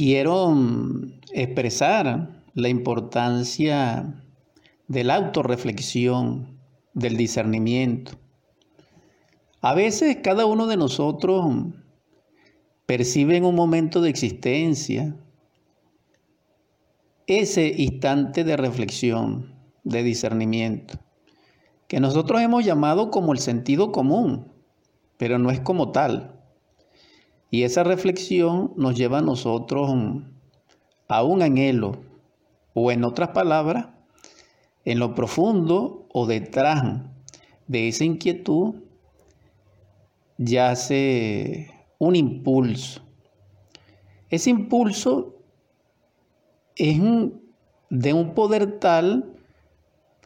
quiero mm, expresar la importancia de la autorreflexión, del discernimiento. A veces cada uno de nosotros percibe en un momento de existencia ese instante de reflexión, de discernimiento, que nosotros hemos llamado como el sentido común, pero no es como tal. Y esa reflexión nos lleva a nosotros a un anhelo, o en otras palabras, en lo profundo o detrás de esa inquietud yace un impulso. Ese impulso es de un poder tal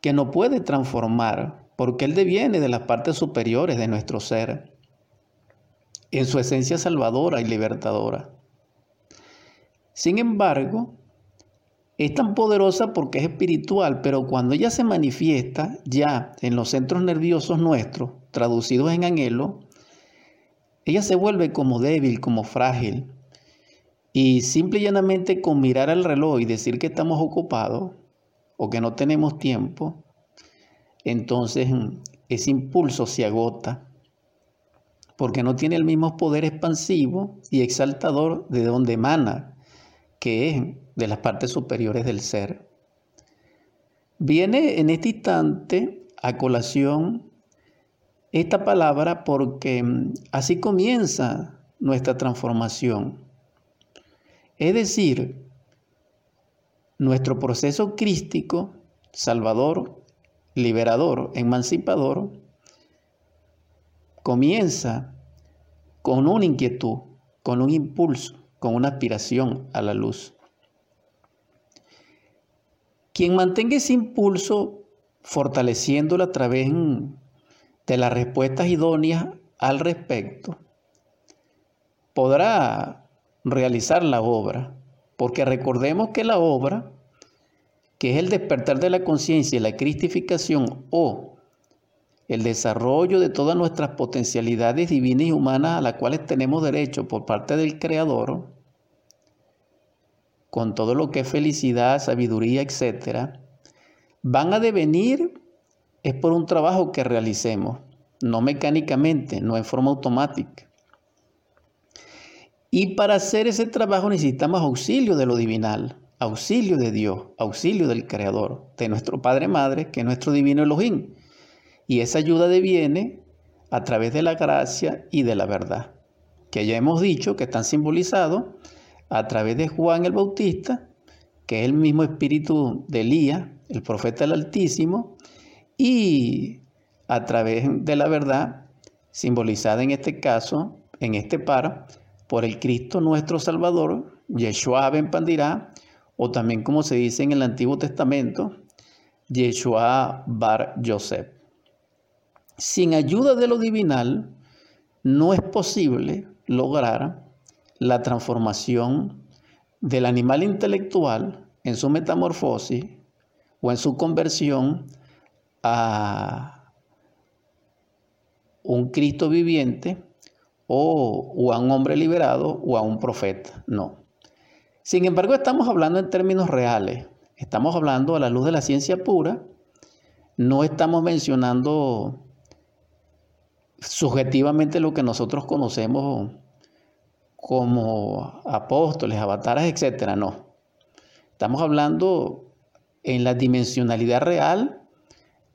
que no puede transformar, porque él deviene de las partes superiores de nuestro ser, en su esencia salvadora y libertadora. Sin embargo, es tan poderosa porque es espiritual, pero cuando ella se manifiesta ya en los centros nerviosos nuestros, traducidos en anhelo, ella se vuelve como débil, como frágil. Y simple y llanamente con mirar al reloj y decir que estamos ocupados o que no tenemos tiempo, entonces ese impulso se agota porque no tiene el mismo poder expansivo y exaltador de donde emana, que es de las partes superiores del ser. Viene en este instante a colación esta palabra porque mm, así comienza nuestra transformación. Es decir, nuestro proceso crístico, salvador, liberador, emancipador, comienza con una inquietud, con un impulso, con una aspiración a la luz. Quien mantenga ese impulso, fortaleciéndolo a través de las respuestas idóneas al respecto, podrá realizar la obra, porque recordemos que la obra, que es el despertar de la conciencia y la cristificación o el desarrollo de todas nuestras potencialidades divinas y humanas a las cuales tenemos derecho por parte del Creador, con todo lo que es felicidad, sabiduría, etc., van a devenir es por un trabajo que realicemos, no mecánicamente, no en forma automática. Y para hacer ese trabajo necesitamos auxilio de lo divinal, auxilio de Dios, auxilio del Creador, de nuestro Padre Madre, que es nuestro divino Elohim. Y esa ayuda deviene a través de la gracia y de la verdad, que ya hemos dicho que están simbolizados a través de Juan el Bautista, que es el mismo espíritu de Elías, el profeta del Altísimo, y a través de la verdad, simbolizada en este caso, en este par, por el Cristo nuestro Salvador, Yeshua ben Pandirá, o también como se dice en el Antiguo Testamento, Yeshua bar Joseph. Sin ayuda de lo divinal, no es posible lograr la transformación del animal intelectual en su metamorfosis o en su conversión a un Cristo viviente o, a un hombre liberado o a un profeta. No. Sin embargo, estamos hablando en términos reales. Estamos hablando a la luz de la ciencia pura. No estamos mencionando subjetivamente lo que nosotros conocemos como apóstoles, avatares, etcétera, no. Estamos hablando en la dimensionalidad real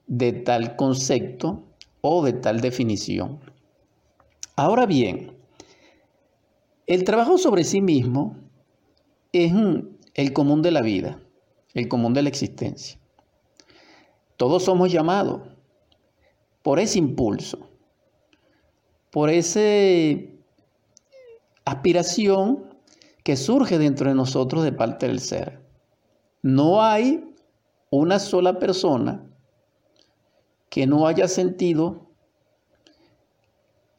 de tal concepto o de tal definición. Ahora bien, el trabajo sobre sí mismo es el común de la vida, el común de la existencia. Todos somos llamados por ese impulso, por ese aspiración que surge dentro de nosotros de parte del ser. No hay una sola persona que no haya sentido,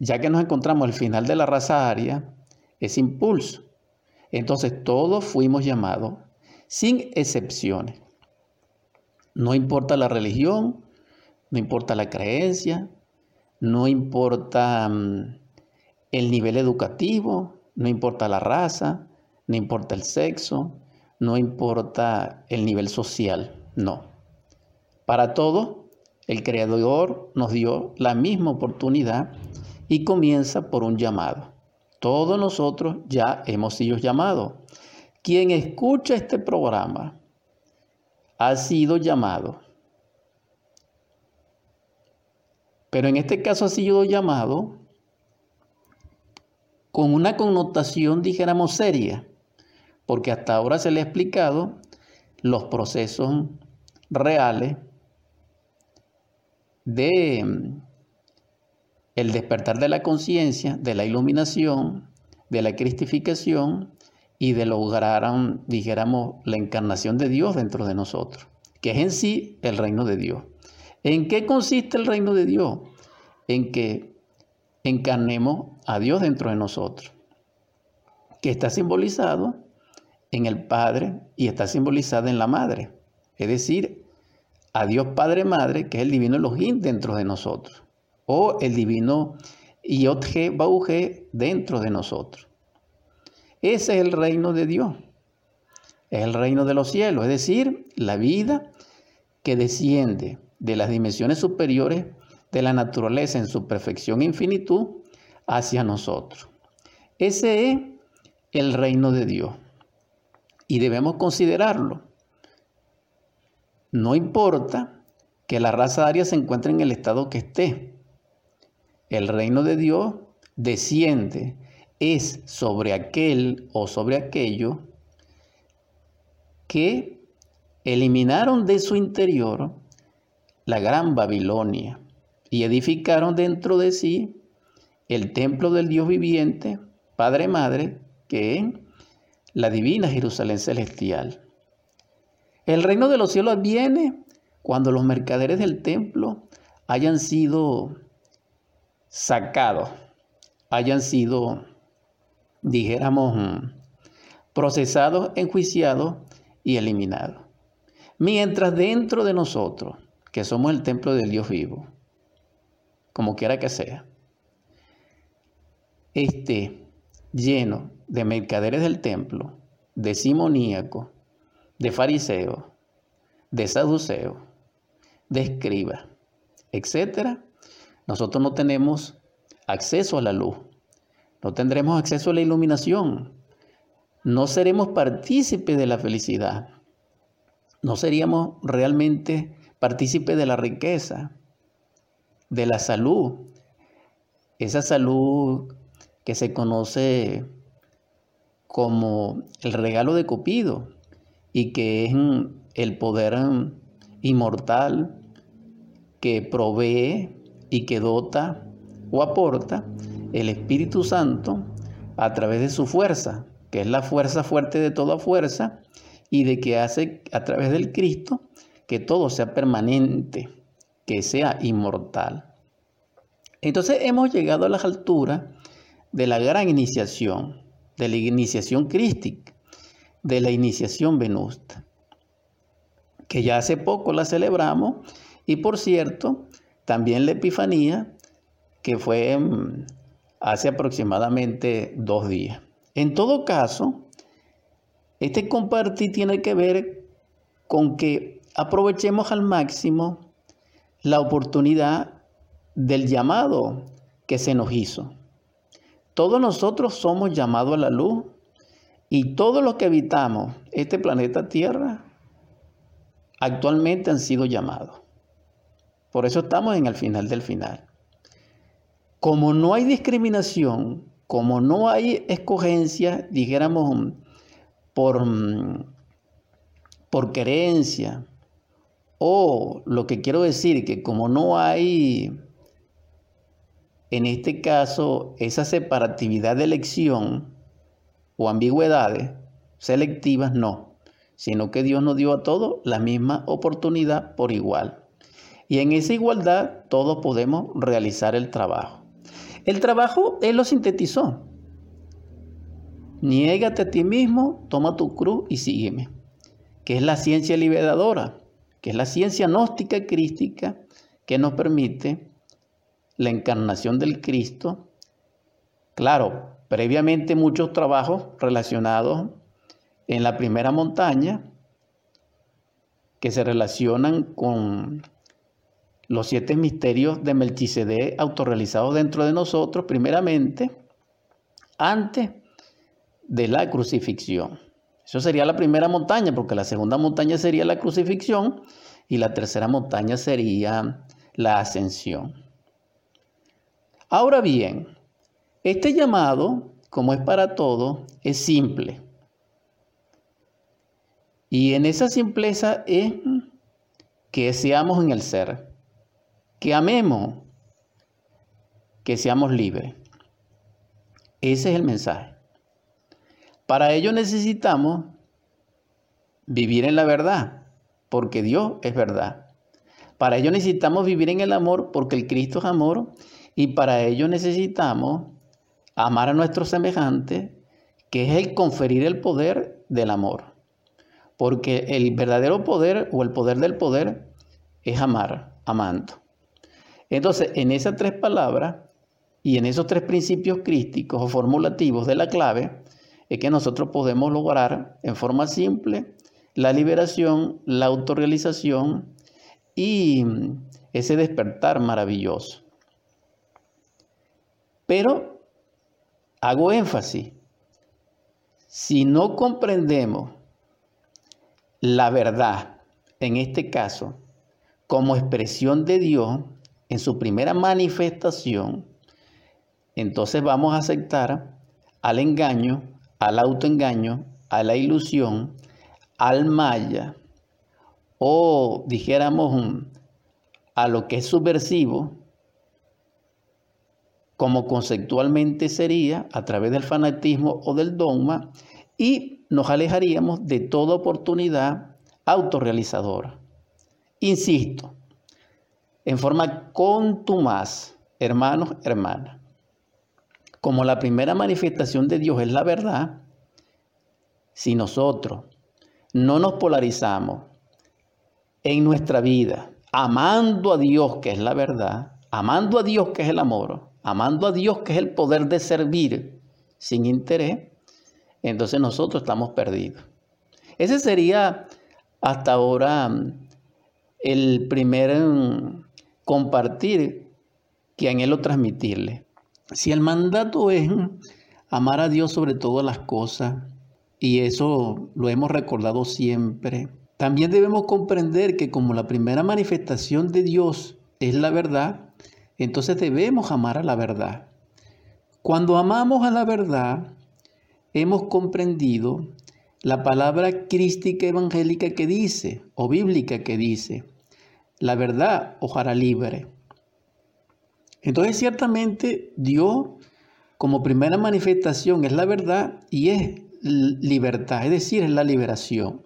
ya que nos encontramos al final de la raza aria, ese impulso. Entonces todos fuimos llamados, sin excepciones. No importa la religión, no importa la creencia, no importa mm, el nivel educativo, no importa la raza, no importa el sexo, no importa el nivel social, no. Para todo, el Creador nos dio la misma oportunidad y comienza por un llamado. Todos nosotros ya hemos sido llamados. Quien escucha este programa ha sido llamado. Pero en este caso ha sido llamado con una connotación, dijéramos, seria, porque hasta ahora se le ha explicado los procesos reales de mm, el despertar de la conciencia, de la iluminación, de la cristificación y de lograr, mm, dijéramos, la encarnación de Dios dentro de nosotros, que es en sí el reino de Dios. ¿En qué consiste el reino de Dios? En que encarnemos a Dios dentro de nosotros, que está simbolizado en el Padre y está simbolizado en la Madre, es decir, a Dios Padre Madre, que es el divino Elohim dentro de nosotros, o el divino Yotge Bauge dentro de nosotros. Ese es el reino de Dios, es el reino de los cielos, es decir, la vida que desciende de las dimensiones superiores de la naturaleza en su perfección e infinitud hacia nosotros. Ese es el reino de Dios y debemos considerarlo. No importa que la raza aria se encuentre en el estado que esté. El reino de Dios desciende, es sobre aquel o sobre aquello que eliminaron de su interior la gran Babilonia y edificaron dentro de sí el templo del Dios viviente, Padre Madre, que es la divina Jerusalén celestial. El reino de los cielos viene cuando los mercaderes del templo hayan sido sacados, hayan sido, dijéramos, procesados, enjuiciados y eliminados. Mientras dentro de nosotros, que somos el templo del Dios vivo, como quiera que sea, esté lleno de mercaderes del templo, de simoníacos, de fariseos, de saduceos, de escribas, etc., nosotros no tenemos acceso a la luz, no tendremos acceso a la iluminación, no seremos partícipes de la felicidad, no seríamos realmente partícipes de la riqueza, de la salud, esa salud que se conoce como el regalo de Cupido y que es el poder inmortal que provee y que dota o aporta el Espíritu Santo a través de su fuerza, que es la fuerza fuerte de toda fuerza y de que hace a través del Cristo que todo sea permanente que sea inmortal. Entonces hemos llegado a las alturas de la gran iniciación, de la iniciación crística, de la iniciación venusta, que ya hace poco la celebramos y por cierto, también la Epifanía, que fue mm, hace aproximadamente dos días. En todo caso, este compartir tiene que ver con que aprovechemos al máximo la oportunidad del llamado que se nos hizo. Todos nosotros somos llamados a la luz y todos los que habitamos este planeta Tierra actualmente han sido llamados. Por eso estamos en el final del final. Como no hay discriminación, como no hay escogencia, dijéramos, por, por querencia, o lo que quiero decir, que como no hay, en este caso, esa separatividad de elección o ambigüedades selectivas, no, sino que Dios nos dio a todos la misma oportunidad por igual. Y en esa igualdad todos podemos realizar el trabajo. El trabajo Él lo sintetizó. Niégate a ti mismo, toma tu cruz y sígueme, que es la ciencia liberadora que es la ciencia gnóstica crística que nos permite la encarnación del Cristo. Claro, previamente muchos trabajos relacionados en la primera montaña, que se relacionan con los siete misterios de Melchizedek autorrealizados dentro de nosotros, primeramente, antes de la crucifixión. Eso sería la primera montaña, porque la segunda montaña sería la crucifixión y la tercera montaña sería la ascensión. Ahora bien, este llamado, como es para todo, es simple. Y en esa simpleza es que seamos en el ser, que amemos, que seamos libres. Ese es el mensaje. Para ello necesitamos vivir en la verdad, porque Dios es verdad. Para ello necesitamos vivir en el amor, porque el Cristo es amor. Y para ello necesitamos amar a nuestros semejantes, que es el conferir el poder del amor. Porque el verdadero poder o el poder del poder es amar, amando. Entonces, en esas tres palabras y en esos tres principios crísticos o formulativos de la clave, es que nosotros podemos lograr en forma simple la liberación, la autorrealización y ese despertar maravilloso. Pero hago énfasis, si no comprendemos la verdad, en este caso, como expresión de Dios en su primera manifestación, entonces vamos a aceptar al engaño, al autoengaño, a la ilusión, al maya, o dijéramos a lo que es subversivo, como conceptualmente sería a través del fanatismo o del dogma, y nos alejaríamos de toda oportunidad autorrealizadora. Insisto, en forma contumaz, hermanos, hermanas, como la primera manifestación de Dios es la verdad, si nosotros no nos polarizamos en nuestra vida, amando a Dios que es la verdad, amando a Dios que es el amor, amando a Dios que es el poder de servir sin interés, entonces nosotros estamos perdidos. Ese sería hasta ahora mm, el primer mm, compartir que anhelo transmitirle. Si el mandato es amar a Dios sobre todas las cosas, y eso lo hemos recordado siempre, también debemos comprender que como la primera manifestación de Dios es la verdad, entonces debemos amar a la verdad. Cuando amamos a la verdad, hemos comprendido la palabra crística evangélica que dice, o bíblica que dice, la verdad os hará libre. Entonces ciertamente Dios como primera manifestación es la verdad y es libertad, es decir, es la liberación.